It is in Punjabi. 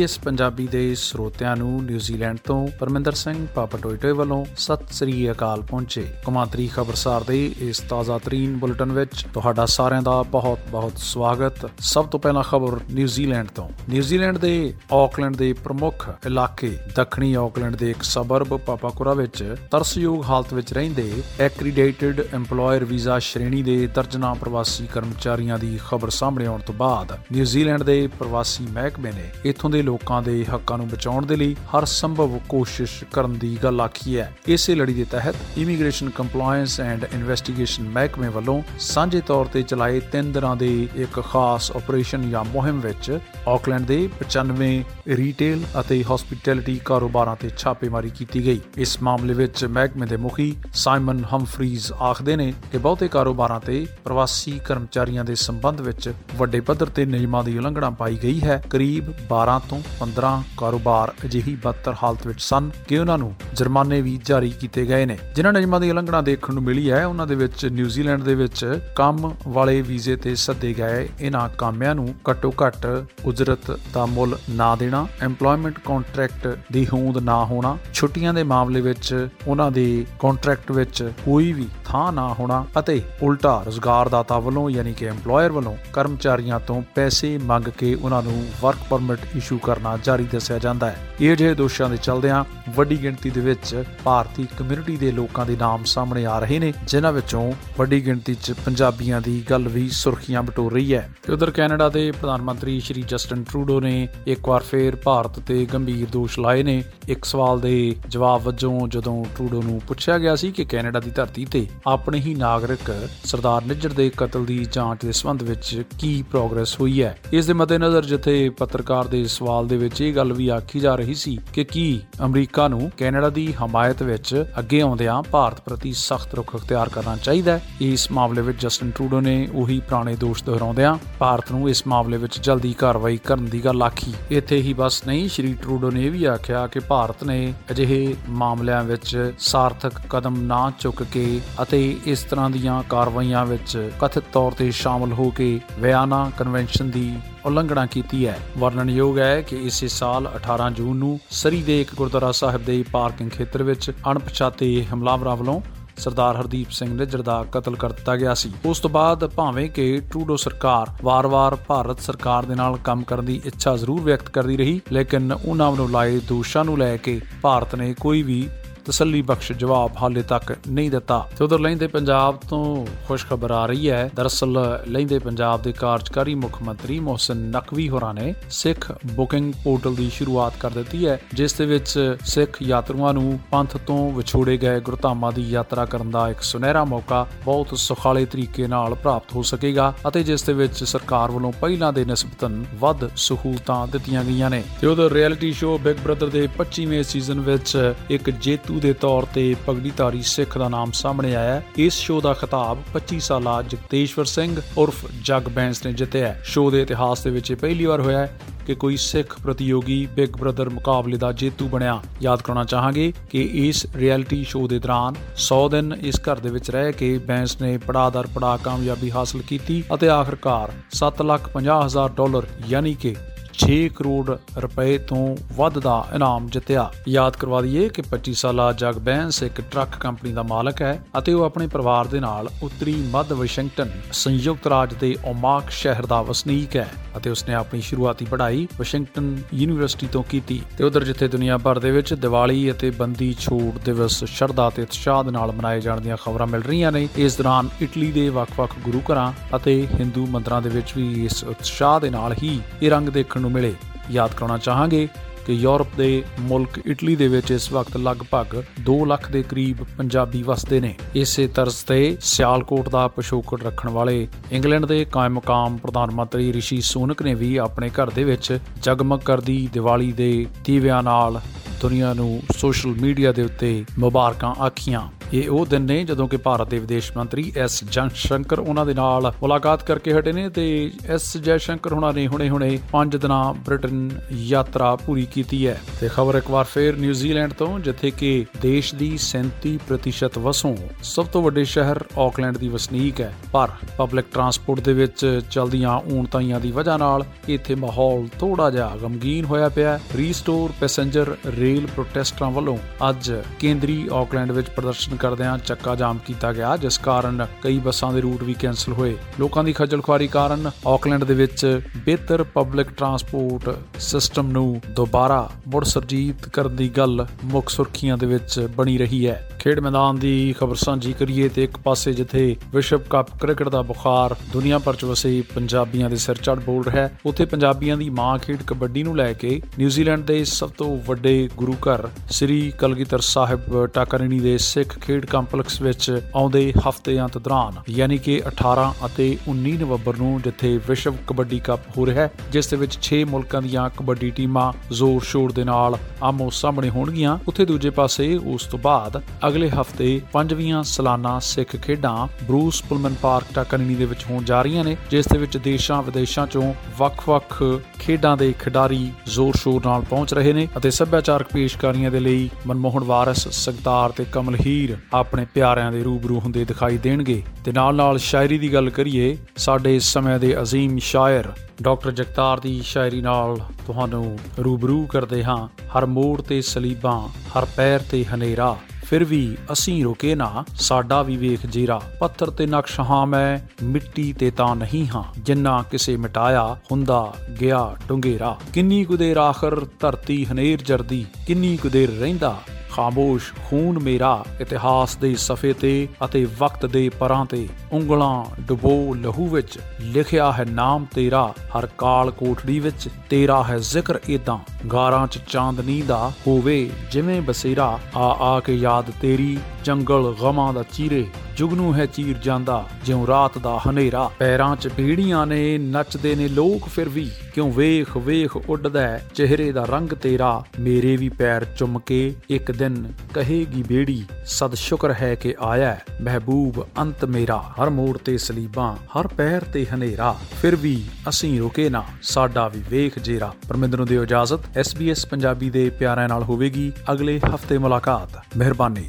SBS ਪੰਜਾਬੀ ਦੇ ਸਰੋਤਿਆਂ ਨੂੰ ਨਿਊਜ਼ੀਲੈਂਡ ਤੋਂ ਪਰਮਿੰਦਰ ਸਿੰਘ ਪਾਪਟੋਇਟੇ ਵੱਲੋਂ ਸਤਿ ਸ੍ਰੀ ਅਕਾਲ ਪਹੁੰਚੇ। ਕਮਾਂਤਰੀ ਖਬਰਸਾਰ ਦੇ ਇਸ ਤਾਜ਼ਾ ਤਰੀਨ ਬੁਲੇਟਿਨ ਵਿੱਚ ਤੁਹਾਡਾ ਸਾਰਿਆਂ ਦਾ ਬਹੁਤ-ਬਹੁਤ ਸਵਾਗਤ। ਸਭ ਤੋਂ ਪਹਿਲਾਂ ਖਬਰ ਨਿਊਜ਼ੀਲੈਂਡ ਤੋਂ। ਨਿਊਜ਼ੀਲੈਂਡ ਦੇ ਆਕਲੈਂਡ ਦੇ ਪ੍ਰਮੁੱਖ ਇਲਾਕੇ ਦੱਖਣੀ ਆਕਲੈਂਡ ਦੇ ਇੱਕ ਸਬਰਬ ਪਾਪਾਕੁਰਾ ਵਿੱਚ ਤਰਸਯੋਗ ਹਾਲਤ ਵਿੱਚ ਰਹਿੰਦੇ ਐਕ੍ਰੀਡੇਟਿਡ EMPLOYER ਵੀਜ਼ਾ ਸ਼੍ਰੇਣੀ ਦੇ ਦਰਜਨਾ ਪ੍ਰਵਾਸੀ ਕਰਮਚਾਰੀਆਂ ਦੀ ਖਬਰ ਸਾਹਮਣੇ ਆਉਣ ਤੋਂ ਬਾਅਦ ਨਿਊਜ਼ੀਲੈਂਡ ਦੇ ਪ੍ਰਵਾਸੀ ਮਹਿਕਮੇ ਨੇ ਇਥੋਂ ਦੇ ਲੋਕਾਂ ਦੇ ਹੱਕਾਂ ਨੂੰ ਬਚਾਉਣ ਦੇ ਲਈ ਹਰ ਸੰਭਵ ਕੋਸ਼ਿਸ਼ ਕਰਨ ਦੀ ਗੱਲ ਆਖੀ ਹੈ। ਇਸੇ ਲੜੀ ਦੇ ਤਹਿਤ ਇਮੀਗ੍ਰੇਸ਼ਨ ਕੰਪਲਾਈਂਸ ਐਂਡ ਇਨਵੈਸਟੀਗੇਸ਼ਨ ਮਹਿਕਮੇ ਵੱਲੋਂ ਸਾਂਝੇ ਤੌਰ ਤੇ ਚਲਾਏ 3 ਦਿਨਾਂ ਦੇ ਇੱਕ ਖਾਸ ਆਪਰੇਸ਼ਨ ਜਾਂ ਮੁਹਿੰਮ ਵਿੱਚ ਆਕਲੈਂਡ ਦੇ 95 ਰੀਟੇਲ ਅਤੇ ਹਸਪਿਟੈਲਿਟੀ ਕਾਰੋਬਾਰਾਂ ਤੇ ਛਾਪੇਮਾਰੀ ਕੀਤੀ ਗਈ। ਇਸ ਮਾਮਲੇ ਵਿੱਚ ਮਹਿਕਮੇ ਦੇ ਮੁਖੀ ਸਾਈਮਨ ਹਮਫਰੀਜ਼ ਆਖਦੇ ਨੇ ਕਿ ਬਹੁਤੇ ਕਾਰੋਬਾਰਾਂ ਤੇ ਪ੍ਰਵਾਸੀ ਕਰਮਚਾਰੀਆਂ ਦੇ ਸੰਬੰਧ ਵਿੱਚ ਵੱਡੇ ਪੱਧਰ ਤੇ ਨਿਯਮਾਂ ਦੀ ਉਲੰਘਣਾ ਪਾਈ ਗਈ ਹੈ। ਕਰੀਬ 12 ਤੋਂ 15 ਕਾਰੋਬਾਰ ਅਜਿਹੀ ਬਦਤਰ ਹਾਲਤ ਵਿੱਚ ਸਨ ਕਿ ਉਹਨਾਂ ਨੂੰ ਜੁਰਮਾਨੇ ਵੀ ਜਾਰੀ ਕੀਤੇ ਗਏ ਨੇ। ਜਿਨ੍ਹਾਂ ਨਿਯਮਾਂ ਦੀ ਉਲੰਘਣਾ ਦੇਖਣ ਨੂੰ ਮਿਲੀ ਹੈ, ਉਹਨਾਂ ਦੇ ਵਿੱਚ ਨਿਊਜ਼ੀਲੈਂਡ ਦੇ ਵਿੱਚ ਕੰਮ ਵਾਲੇ ਵੀਜ਼ੇ ਤੇ ਸੱਦੇ ਗਏ। ਇਹਨਾਂ ਕਾਮਿਆਂ ਨੂੰ ਘੱਟੋ ਘੱਟ ਉਜਰਤ ਦਾ ਮੁੱਲ ਨਾ ਦੇਣਾ, EMPLOYMENT ਕੰਟਰੈਕਟ ਦੀ ਹੋਂਦ ਨਾ ਹੋਣਾ, ਛੁੱਟੀਆਂ ਦੇ ਮਾਮਲੇ ਵਿੱਚ ਉਹਨਾਂ ਦੇ ਕੰਟਰੈਕਟ ਵਿੱਚ ਕੋਈ ਵੀ ਥਾਂ ਨਾ ਹੋਣਾ ਅਤੇ ਉਲਟਾ ਰੁਜ਼ਗਾਰਦਾਤਾ ਵੱਲੋਂ ਯਾਨੀ ਕਿ EMPLOYER ਵੱਲੋਂ ਕਰਮਚਾਰੀਆਂ ਤੋਂ ਪੈਸੇ ਮੰਗ ਕੇ ਉਹਨਾਂ ਨੂੰ ਵਰਕ ਪਰਮਿਟ ਇਸ਼ੂ ਕਰਨਾ ਜਾਰੀ ਦੱਸਿਆ ਜਾਂਦਾ ਹੈ। ਇਹ ਜਿਹੇ ਦੋਸ਼ਾਂ ਦੇ ਚਲਦਿਆਂ ਵੱਡੀ ਗਿਣਤੀ ਦੇ ਵਿੱਚ ਭਾਰਤੀ ਕਮਿਊਨਿਟੀ ਦੇ ਲੋਕਾਂ ਦੇ ਨਾਮ ਸਾਹਮਣੇ ਆ ਰਹੇ ਨੇ, ਜਿਨ੍ਹਾਂ ਵਿੱਚੋਂ ਵੱਡੀ ਗਿਣਤੀ 'ਚ ਪੰਜਾਬੀਆਂ ਦੀ ਗੱਲ ਵੀ ਸੁਰਖੀਆਂ ਬਟੋਰ ਰਹੀ ਹੈ। ਤੇ ਉਧਰ ਕੈਨੇਡਾ ਦੇ ਪ੍ਰਧਾਨ ਮੰਤਰੀ ਸ਼੍ਰੀ ਜਸਟਨ ਟਰੂਡੋ ਨੇ ਇੱਕ ਵਾਰ ਫੇਰ ਭਾਰਤ ਤੇ ਗੰਭੀਰ ਦੋਸ਼ ਲਾਏ ਨੇ। ਇੱਕ ਸਵਾਲ ਦੇ ਜਵਾਬ ਵਜੋਂ ਜਦੋਂ ਟਰੂਡੋ ਨੂੰ ਪੁੱਛਿਆ ਗਿਆ ਸੀ ਕਿ ਕੈਨੇਡਾ ਦੀ ਧਰਤੀ ਤੇ ਆਪਣੇ ਹੀ ਨਾਗਰਿਕ ਸਰਦਾਰ ਨਿੱਜਰ ਦੇ ਕਤਲ ਦੀ ਜਾਂਚ ਦੇ ਸੰਬੰਧ ਵਿੱਚ ਕੀ ਪ੍ਰੋਗਰੈਸ ਹੋਈ ਹੈ? ਇਸ ਦੇ ਮੱਦੇਨਜ਼ਰ ਜਿੱਥੇ ਪੱਤਰਕਾਰ ਦੇ ਸਵਾਲ ਦੇ ਵਿੱਚ ਇਹ ਗੱਲ ਵੀ ਆਖੀ ਜਾ ਰਹੀ ਸੀ ਕਿ ਕੀ ਅਮਰੀਕਾ ਨੂੰ ਕੈਨੇਡਾ ਦੀ ਹਮਾਇਤ ਵਿੱਚ ਅੱਗੇ ਆਉਂਦਿਆਂ ਭਾਰਤ ਪ੍ਰਤੀ ਸਖਤ ਰੁਖ ਅਖਤਿਆਰ ਕਰਨਾ ਚਾਹੀਦਾ ਹੈ? ਇਸ ਮਾਮਲੇ ਵਿੱਚ ਜਸਟਨ ਟਰੂਡੋ ਨੇ ਉਹੀ ਪੁਰਾਣੇ ਦੋਸ਼ ਦੁਹਰਾਉਂਦਿਆਂ ਭਾਰਤ ਨੂੰ ਇਸ ਮਾਮਲੇ ਵਿੱਚ ਜਲਦੀ ਕਾਰਵਾਈ ਕਰਨ ਦੀ ਗੱਲ ਆਖੀ। ਇੱਥੇ ਹੀ ਬਸ ਨਹੀਂ, ਸ਼੍ਰੀ ਟਰੂਡੋ ਨੇ ਇਹ ਵੀ ਆਖਿਆ ਕਿ ਭਾਰਤ ਨੇ ਅਜਿਹੇ ਮਾਮਲਿਆਂ ਵਿੱਚ ਸਾਰਥਕ ਕਦਮ ਨਾ ਚੁੱਕ ਕੇ ਅਤੇ ਇਸ ਤਰ੍ਹਾਂ ਦੀਆਂ ਕਾਰਵਾਈਆਂ ਵਿੱਚ ਕਥਿਤ ਤੌਰ ਤੇ ਸ਼ਾਮਲ ਹੋ ਕੇ ਵਿਆਨਾ ਕਨਵੈਨਸ਼ਨ ਦੀ ਉਲੰਘਣਾ ਕੀਤੀ ਹੈ। ਵਰਣਨਯੋਗ ਹੈ ਕਿ ਇਸੇ ਸਾਲ 18 ਜੂਨ ਨੂੰ ਸਰੀ ਦੇ ਇੱਕ ਗੁਰਦੁਆਰਾ ਸਾਹਿਬ ਦੇ ਪਾਰਕਿੰਗ ਖੇਤਰ ਵਿੱਚ ਅਣਪਛਾਤੇ ਹਮਲਾਵਰਾਂ ਵੱਲੋਂ ਸਰਦਾਰ ਹਰਦੀਪ ਸਿੰਘ ਨਿੱਜਰ ਦਾ ਕਤਲ ਕਰ ਦਿੱਤਾ ਗਿਆ ਸੀ। ਉਸ ਤੋਂ ਬਾਅਦ ਭਾਵੇਂ ਕਿ ਟਰੂਡੋ ਸਰਕਾਰ ਵਾਰ-ਵਾਰ ਭਾਰਤ ਸਰਕਾਰ ਦੇ ਨਾਲ ਕੰਮ ਕਰਨ ਦੀ ਇੱਛਾ ਜ਼ਰੂਰ ਵਿਅਕਤ ਕਰਦੀ ਰਹੀ, ਲੇਕਿਨ ਉਹਨਾਂ ਵੱਲੋਂ ਲਾਏ ਦੋਸ਼ਾਂ ਨੂੰ ਲੈ ਕੇ ਭਾਰਤ ਨੇ ਕੋਈ ਵੀ ਤਸੱਲੀ ਬਖਸ਼ ਜਵਾਬ ਹਾਲੇ ਤੱਕ ਨਹੀਂ ਦਿੱਤਾ। ਤੇ ਉਧਰ ਲੈਂਦੇ ਪੰਜਾਬ ਤੋਂ ਖੁਸ਼ਖਬਰ ਆ ਰਹੀ ਹੈ। ਦਰਅਸਲ ਲੈਂਦੇ ਪੰਜਾਬ ਦੇ ਕਾਰਜਕਾਰੀ ਮੁੱਖ ਮੰਤਰੀ ਮੋਹਸਨ ਨਕਵੀ ਹੋਰਾਂ ਨੇ ਸਿੱਖ ਬੁਕਿੰਗ ਪੋਰਟਲ ਦੀ ਸ਼ੁਰੂਆਤ ਕਰ ਦਿੱਤੀ ਹੈ, ਜਿਸ ਦੇ ਵਿੱਚ ਸਿੱਖ ਯਾਤਰੂਆਂ ਨੂੰ ਪੰਥ ਤੋਂ ਵਿਛੋੜੇ ਗਏ ਗੁਰਧਾਮਾਂ ਦੀ ਯਾਤਰਾ ਕਰਨ ਦਾ ਇੱਕ ਸੁਨਹਿਰਾ ਮੌਕਾ ਬਹੁਤ ਸੁਖਾਲੇ ਤਰੀਕੇ ਨਾਲ ਪ੍ਰਾਪਤ ਹੋ ਸਕੇਗਾ ਅਤੇ ਜਿਸ ਦੇ ਵਿੱਚ ਸਰਕਾਰ ਵੱਲੋਂ ਪਹਿਲਾਂ ਦੇ ਨਿਸਬਤਨ ਵੱਧ ਸਹੂਲਤਾਂ ਦਿੱਤੀਆਂ ਗਈਆਂ ਨੇ। ਤੇ ਉਧਰ ਰਿਐਲਿਟੀ ਸ਼ੋਅ ਬਿਗ ਬ੍ਰਦਰ ਦੇ 25ਵੇਂ ਸੀਜ਼ਨ ਵਿੱਚ ਇੱਕ ਜੇਤੂ ਜੇਤੂ ਦੇ ਤੌਰ ਤੇ ਪਗੜੀਧਾਰੀ ਸਿੱਖ ਦਾ ਨਾਮ ਸਾਹਮਣੇ ਆਇਆ ਇਸ ਸ਼ੋਅ ਦਾ ਖਿਤਾਬ 25 ਸਾਲਾ ਜਗਤੇਸ਼ਵਰ ਸਿੰਘ ਉਰਫ ਜਗ ਬੈਂਸ ਨੇ ਜਿੱਤਿਆ ਸ਼ੋਅ ਦੇ ਇਤਿਹਾਸ ਦੇ ਵਿੱਚ ਇਹ ਪਹਿਲੀ ਵਾਰ ਹੋਇਆ ਹੈ ਕਿ ਕੋਈ ਸਿੱਖ ਪ੍ਰਤੀਯੋਗੀ ਬਿਗ ਬ੍ਰਦਰ ਮੁਕਾਬਲੇ ਦਾ ਜੇਤੂ ਬਣਿਆ। ਯਾਦ ਕਰਾਉਣਾ ਚਾਹਾਂਗੇ ਕਿ ਇਸ ਰਿਐਲਿਟੀ ਸ਼ੋਅ ਦੇ ਦੌਰਾਨ 100 ਦਿਨ ਇਸ ਘਰ ਦੇ ਵਿੱਚ ਰਹਿ ਕੇ ਬੈਂਸ ਨੇ ਪੜਾਦਰ ਪੜਾ ਕਾਮਯਾਬੀ ਹਾਸਲ ਕੀਤੀ ਅਤੇ ਆਖਰਕਾਰ 7,50,000 ਡਾਲਰ ਯਾਨੀ ਕਿ 6 ਕਰੋੜ ਰੁਪਏ ਤੋਂ ਵੱਧ ਦਾ ਇਨਾਮ ਜਿੱਤਿਆ। ਯਾਦ ਕਰਵਾ ਦਈਏ ਕਿ 25 ਸਾਲਾ ਜਗ ਬੈਂਸ ਇੱਕ ਟਰੱਕ ਕੰਪਨੀ ਦਾ ਮਾਲਕ ਹੈ ਅਤੇ ਉਹ ਆਪਣੇ ਪਰਿਵਾਰ ਦੇ ਨਾਲ ਉੱਤਰੀ ਮੱਧ ਵਾਸ਼ਿੰਗਟਨ ਸੰਯੁਕਤ ਰਾਜ ਦੇ ਓਮਾਕ ਸ਼ਹਿਰ ਦਾ ਵਸਨੀਕ ਹੈ। ਅਤੇ ਉਸਨੇ ਆਪਣੀ ਸ਼ੁਰੂਆਤੀ ਪੜ੍ਹਾਈ ਵਾਸ਼ਿੰਗਟਨ ਯੂਨੀਵਰਸਿਟੀ ਤੋਂ ਕੀਤੀ ਤੇ ਉਧਰ ਜਿੱਥੇ ਦੁਨੀਆ ਭਰ ਦੇ ਵਿੱਚ ਦੀਵਾਲੀ ਅਤੇ ਬੰਦੀ ਛੋੜ ਦਿਵਸ ਸ਼ਰਧਾ ਤੇ ਉਤਸ਼ਾਹ ਦੇ ਨਾਲ ਮਨਾਏ ਜਾਣ ਦੀਆਂ ਖਬਰਾਂ ਮਿਲ ਰਹੀਆਂ ਨੇ, ਇਸ ਦੌਰਾਨ ਇਟਲੀ ਦੇ ਵੱਖ-ਵੱਖ ਗੁਰੂ ਘਰਾਂ ਅਤੇ ਹਿੰਦੂ ਮੰਦਰਾਂ ਦੇ ਵਿੱਚ ਵੀ ਇਸ ਉਤਸ਼ਾਹ ਦੇ ਨਾਲ ਹੀ ਇਹ ਰੰਗ ਦੇਖਣ ਨੂੰ ਮਿਲੇ। ਯਾਦ ਕਰਾਉਣਾ ਚਾਹਾਂਗੇ ਕਿ ਯੂਰਪ ਦੇ ਮੁਲਕ ਇਟਲੀ ਦੇ ਵਿੱਚ ਇਸ ਵਕਤ ਲਗਭਗ 2 ਲੱਖ ਦੇ ਕਰੀਬ ਪੰਜਾਬੀ ਵਸਦੇ ਨੇ। ਇਸੇ ਤਰ੍ਹਾਂ ਤੇ ਸਿਆਲਕੋਟ ਦਾ ਪਿਛੋਕੜ ਰੱਖਣ ਵਾਲੇ ਇੰਗਲੈਂਡ ਦੇ ਕਾਇਮ ਮਕਾਮ ਪ੍ਰਧਾਨ ਮੰਤਰੀ ਰਿਸ਼ੀ ਸੂਨਕ ਨੇ ਵੀ ਆਪਣੇ ਘਰ ਦੇ ਵਿੱਚ ਜਗਮਗ ਕਰਦੀ ਦੀਵਾਲੀ ਦੇ ਦੀਵਿਆਂ ਨਾਲ ਦੁਨੀਆ ਨੂੰ ਸੋਸ਼ਲ ਮੀਡੀਆ ਦੇ ਉੱਤੇ ਮੁਬਾਰਕਾਂ ਆਖੀਆਂ। ਇਹ ਉਹ ਦਿਨ ਨੇ ਜਦੋਂ ਕਿ ਭਾਰਤ ਦੇ ਵਿਦੇਸ਼ ਮੰਤਰੀ ਐਸ ਜੈਸ਼ੰਕਰ ਉਹਨਾਂ ਦੇ ਨਾਲ ਮੁਲਾਕਾਤ ਕਰਕੇ ਹਟੇ ਨੇ ਤੇ ਐਸ ਜੈਸ਼ੰਕਰ ਉਹਨਾਂ ਨੇ ਹੁਣੇ-ਹੁਣੇ 5 ਦਿਨਾਂ ਬ੍ਰਿਟਨ ਯਾਤਰਾ ਪੂਰੀ ਕੀਤੀ ਹੈ। ਤੇ ਖਬਰ ਇੱਕ ਵਾਰ ਫੇਰ ਨਿਊਜ਼ੀਲੈਂਡ ਤੋਂ, ਜਿੱਥੇ ਕਿ ਦੇਸ਼ ਦੀ 37% ਵਸੋਂ ਸਭ ਤੋਂ ਵੱਡੇ ਸ਼ਹਿਰ ਆਕਲੈਂਡ ਦੀ ਵਸਨੀਕ ਹੈ। ਪਰ ਪਬਲਿਕ ਟਰਾਂਸਪੋਰਟ ਦੇ ਵਿੱਚ ਚਲਦੀਆਂ ਊਣਤਾਈਆਂ ਦੀ ਵਜ੍ਹਾ ਨਾਲ ਇੱਥੇ ਮਾਹੌਲ ਥੋੜਾ ਜਿਹਾ ਗਮਗੀਨ ਹੋਇਆ ਪਿਆ ਰੀਸਟੋਰ ਪੈਸੇਂਜਰ ਰੇਲ ਪ੍ਰੋਟੈਸਟਰਾਂ ਵੱਲੋਂ ਅੱਜ ਕੇਂਦਰੀ ਆਕਲੈਂਡ ਵਿੱਚ ਪ੍ਰਦਰਸ਼ਨ ਕਰਦਿਆਂ ਚੱਕਾ ਜਾਮ ਕੀਤਾ ਗਿਆ, ਜਿਸ ਕਾਰਨ ਕਈ ਬੱਸਾਂ ਦੇ ਰੂਟ ਵੀ ਕੈਨਸਲ ਹੋਏ। ਲੋਕਾਂ ਦੀ ਖੱਜਲ ਖੁਆਰੀ ਕਾਰਨ ਆਕਲੈਂਡ ਦੇ ਵਿੱਚ ਬਿਹਤਰ ਪਬਲਿਕ ਟਰਾਂਸਪੋਰਟ ਸਿਸਟਮ ਨੂੰ ਦੁਬਾਰਾ ਮੁੜ ਸਰਜੀਤ ਕਰਨ ਦੀ ਗੱਲ ਮੁੱਖ ਸੁਰਖੀਆਂ ਦੇ ਵਿੱਚ ਬਣੀ ਰਹੀ ਹੈ। ਖੇਡ ਮੈਦਾਨ ਦੀ ਖਬਰ ਸਾਂਝੀ ਕਰੀਏ ਤੇ ਇੱਕ ਪਾਸੇ ਜਿੱਥੇ ਵਿਸ਼ਵ ਕੱਪ ਕ੍ਰਿਕਟ ਦਾ ਬੁਖਾਰ ਦੁਨੀਆ ਭਰ ਚ ਵਸੇ ਪੰਜਾਬੀਆਂ ਦੇ ਸਿਰ ਚੜ ਬੋਲ ਰਿਹਾ ਹੈ, ਉੱਥੇ ਪੰਜਾਬੀਆਂ ਦੀ ਮਾਂ ਖੇਡ ਕਬੱਡੀ ਨੂੰ ਲੈ ਕੇ ਨਿਊਜ਼ੀਲੈਂਡ ਦੇ ਸਭ ਤੋਂ ਵੱਡੇ ਗੁਰੂ ਘਰ ਸ੍ਰੀ ਕਲਗੀਧਰ ਸਾਹਿਬ ਟਾਕਰਣੀ ਦੇ ਸਿੱਖ ਖੇਡ ਕੰਪਲੈਕਸ ਵਿੱਚ ਆਉਂਦੇ ਹਫ਼ਤੇ ਅੰਤ ਦੌਰਾਨ, ਯਾਨੀ ਕਿ 18 ਅਤੇ 19 ਨਵੰਬਰ ਨੂੰ ਜਿੱਥੇ ਵਿਸ਼ਵ ਕਬੱਡੀ ਕੱਪ ਹੋ ਰਿਹਾ ਹੈ, ਜਿਸ ਦੇ ਵਿੱਚ 6 ਮੁਲਕਾਂ ਦੀਆਂ ਕਬੱਡੀ ਟੀਮਾਂ ਜ਼ੋਰ ਸ਼ੋਰ ਦੇ ਨਾਲ ਆਮੋ ਸਾਹਮਣੇ ਹੋਣਗੀਆਂ। ਉੱਥੇ ਦੂਜੇ ਪਾਸੇ ਉਸ ਤੋਂ ਬਾਅਦ ਅਗਲੇ ਹਫ਼ਤੇ ਪੰਜਵੀਆਂ ਸਾਲਾਨਾ ਸਿੱਖ ਖੇਡਾਂ ਬਰੂਸ ਪੁਲਮਨ ਪਾਰਕ ਟਾਕਰਣੀ ਦੇ ਵਿੱਚ ਹੋਣ ਜਾ ਰਹੀਆਂ ਨੇ, ਜਿਸ ਦੇ ਵਿੱਚ ਦੇਸ਼ਾਂ ਵਿਦੇਸ਼ਾਂ ਚੋਂ ਵੱਖ-ਵੱਖ ਖੇਡਾਂ ਦੇ ਖਿਡਾਰੀ ਜ਼ੋਰ ਸ਼ੋਰ ਨਾਲ ਪਹੁੰਚ ਰਹੇ ਨੇ ਅਤੇ ਸੱਭਿਆਚਾਰਕ ਪੇਸ਼ਕਾਰੀਆਂ ਦੇ ਲਈ ਮਨਮੋਹਨ ਵਾਰਸ ਸਗਤਾਰ ਤੇ ਕਮਲ ਹੀਰ ਆਪਣੇ ਪਿਆਰਿਆਂ ਦੇ ਰੂਬਰੂ ਹੁੰਦੇ ਦਿਖਾਈ ਦੇਣਗੇ। ਤੇ ਨਾਲ-ਨਾਲ ਸ਼ਾਇਰੀ ਦੀ ਗੱਲ ਕਰੀਏ, ਸਾਡੇ ਸਮੇਂ ਦੇ ਅਜ਼ੀਮ ਸ਼ਾਇਰ, ਡਾਕਟਰ ਜਗਤਾਰ ਦੀ ਸ਼ਾਇਰੀ ਨਾਲ ਤੁਹਾਨੂੰ ਰੂਬਰੂ ਕਰਦੇ ਹਾਂ। ਹਰ ਮੋੜ ਤੇ ਸਲੀਬਾਂ, ਹਰ ਪੈਰ ਤੇ ਹਨੇਰਾ, ਫਿਰ ਵੀ ਅਸੀਂ ਰੁਕੇ ਨਾ, ਸਾਡਾ ਵੀ ਵੇਖ ਜੀਰਾ। ਪੱਥਰ ਤੇ ਨਕਸ਼ ਹਾਂ ਮੈਂ, ਮਿੱਟੀ ਤੇ ਤਾਂ ਨਹੀਂ ਹਾਂ। ਜਿੰਨਾ ਕਿਸੇ ਮਿਟਾਇਆ ਹੁੰਦਾ, ਗਿਆ ਡੁੰਗੇਰਾ ਕਿੰਨੀ ਕੁ ਦੇਰ ਆਖਰ ਧਰਤੀ ਹਨੇਰ ਜਰਦੀ, ਕਿੰਨੀ ਕੁ ਦੇਰ ਰਹਿੰਦਾ ਖਾਮੋਸ਼, ਖੂਨ ਮੇਰਾ ਇਤਿਹਾਸ ਦੇ ਸਫੇ ਤੇ ਅਤੇ ਵਕਤ ਦੇ ਪਰਾਂ ਤੇ ਉਂਗਲਾਂ ਡੁਬੋ ਲਹੂ ਵਿੱਚ ਲਿਖਿਆ ਹੈ ਨਾਮ ਤੇਰਾ, ਹਰ ਕਾਲ ਕੋਠੜੀ ਵਿੱਚ ਤੇਰਾ ਹੈ ਜ਼ਿਕਰ ਇਦਾਂ ਗਾਰਾਂ 'ਚ ਚਾਂਦਨੀ ਦਾ ਹੋਵੇ ਜਿਵੇਂ ਬਸੇਰਾ, ਆ ਆ ਕੇ ਯਾਦ ਤੇਰੀ, ਜੰਗਲ ਗਮਾਂ ਦਾ ਚੀਰੇ ਜੁਗਨੂ ਹੈ ਚੀਰ ਜਾਂਦਾ, ਜਿਉਂ ਰਾਤ ਦਾ ਹਨੇਰਾ। ਪੈਰਾਂ 'ਚ ਬੀੜੀਆਂ ਨੇ, ਨੱਚਦੇ ਨੇ ਲੋਕ ਫਿਰ ਵੀ। ਕਿਉਂ ਵੇਖ ਵੇਖ ਉੱਡਦਾ ਹੈ, ਚਿਹਰੇ ਦਾ ਰੰਗ ਤੇਰਾ। ਮੇਰੇ ਵੀ ਪੈਰ ਚੁੰਮ ਕੇ ਇੱਕ ਦਿਨ ਕਹੇਗੀ ਬੇੜੀ, ਸਦ ਸ਼ੁਕਰ ਹੈ ਕਿ ਆਇਆ ਹੈ। ਮਹਿਬੂਬ ਅੰਤ ਮੇਰਾ, ਹਰ ਮੋੜ ਤੇ ਸਲੀਬਾਂ, ਹਰ ਪੈਰ ਤੇ ਹਨੇਰਾ। ਫਿਰ ਵੀ ਅਸੀਂ ਰੁਕੇ ਨਾ, ਸਾਡਾ ਵੀ ਵੇਖ ਜੇਰਾ। ਪਰਮਿੰਦਰ ਨੂੰ ਦਿਓ ਇਜਾਜ਼ਤ SBS ਪੰਜਾਬੀ ਦੇ ਪਿਆਰਿਆਂ ਨਾਲ ਹੋਵੇਗੀ ਅਗਲੇ ਹਫ਼ਤੇ ਮੁਲਾਕਾਤ। ਮਿਹਰਬਾਨੀ।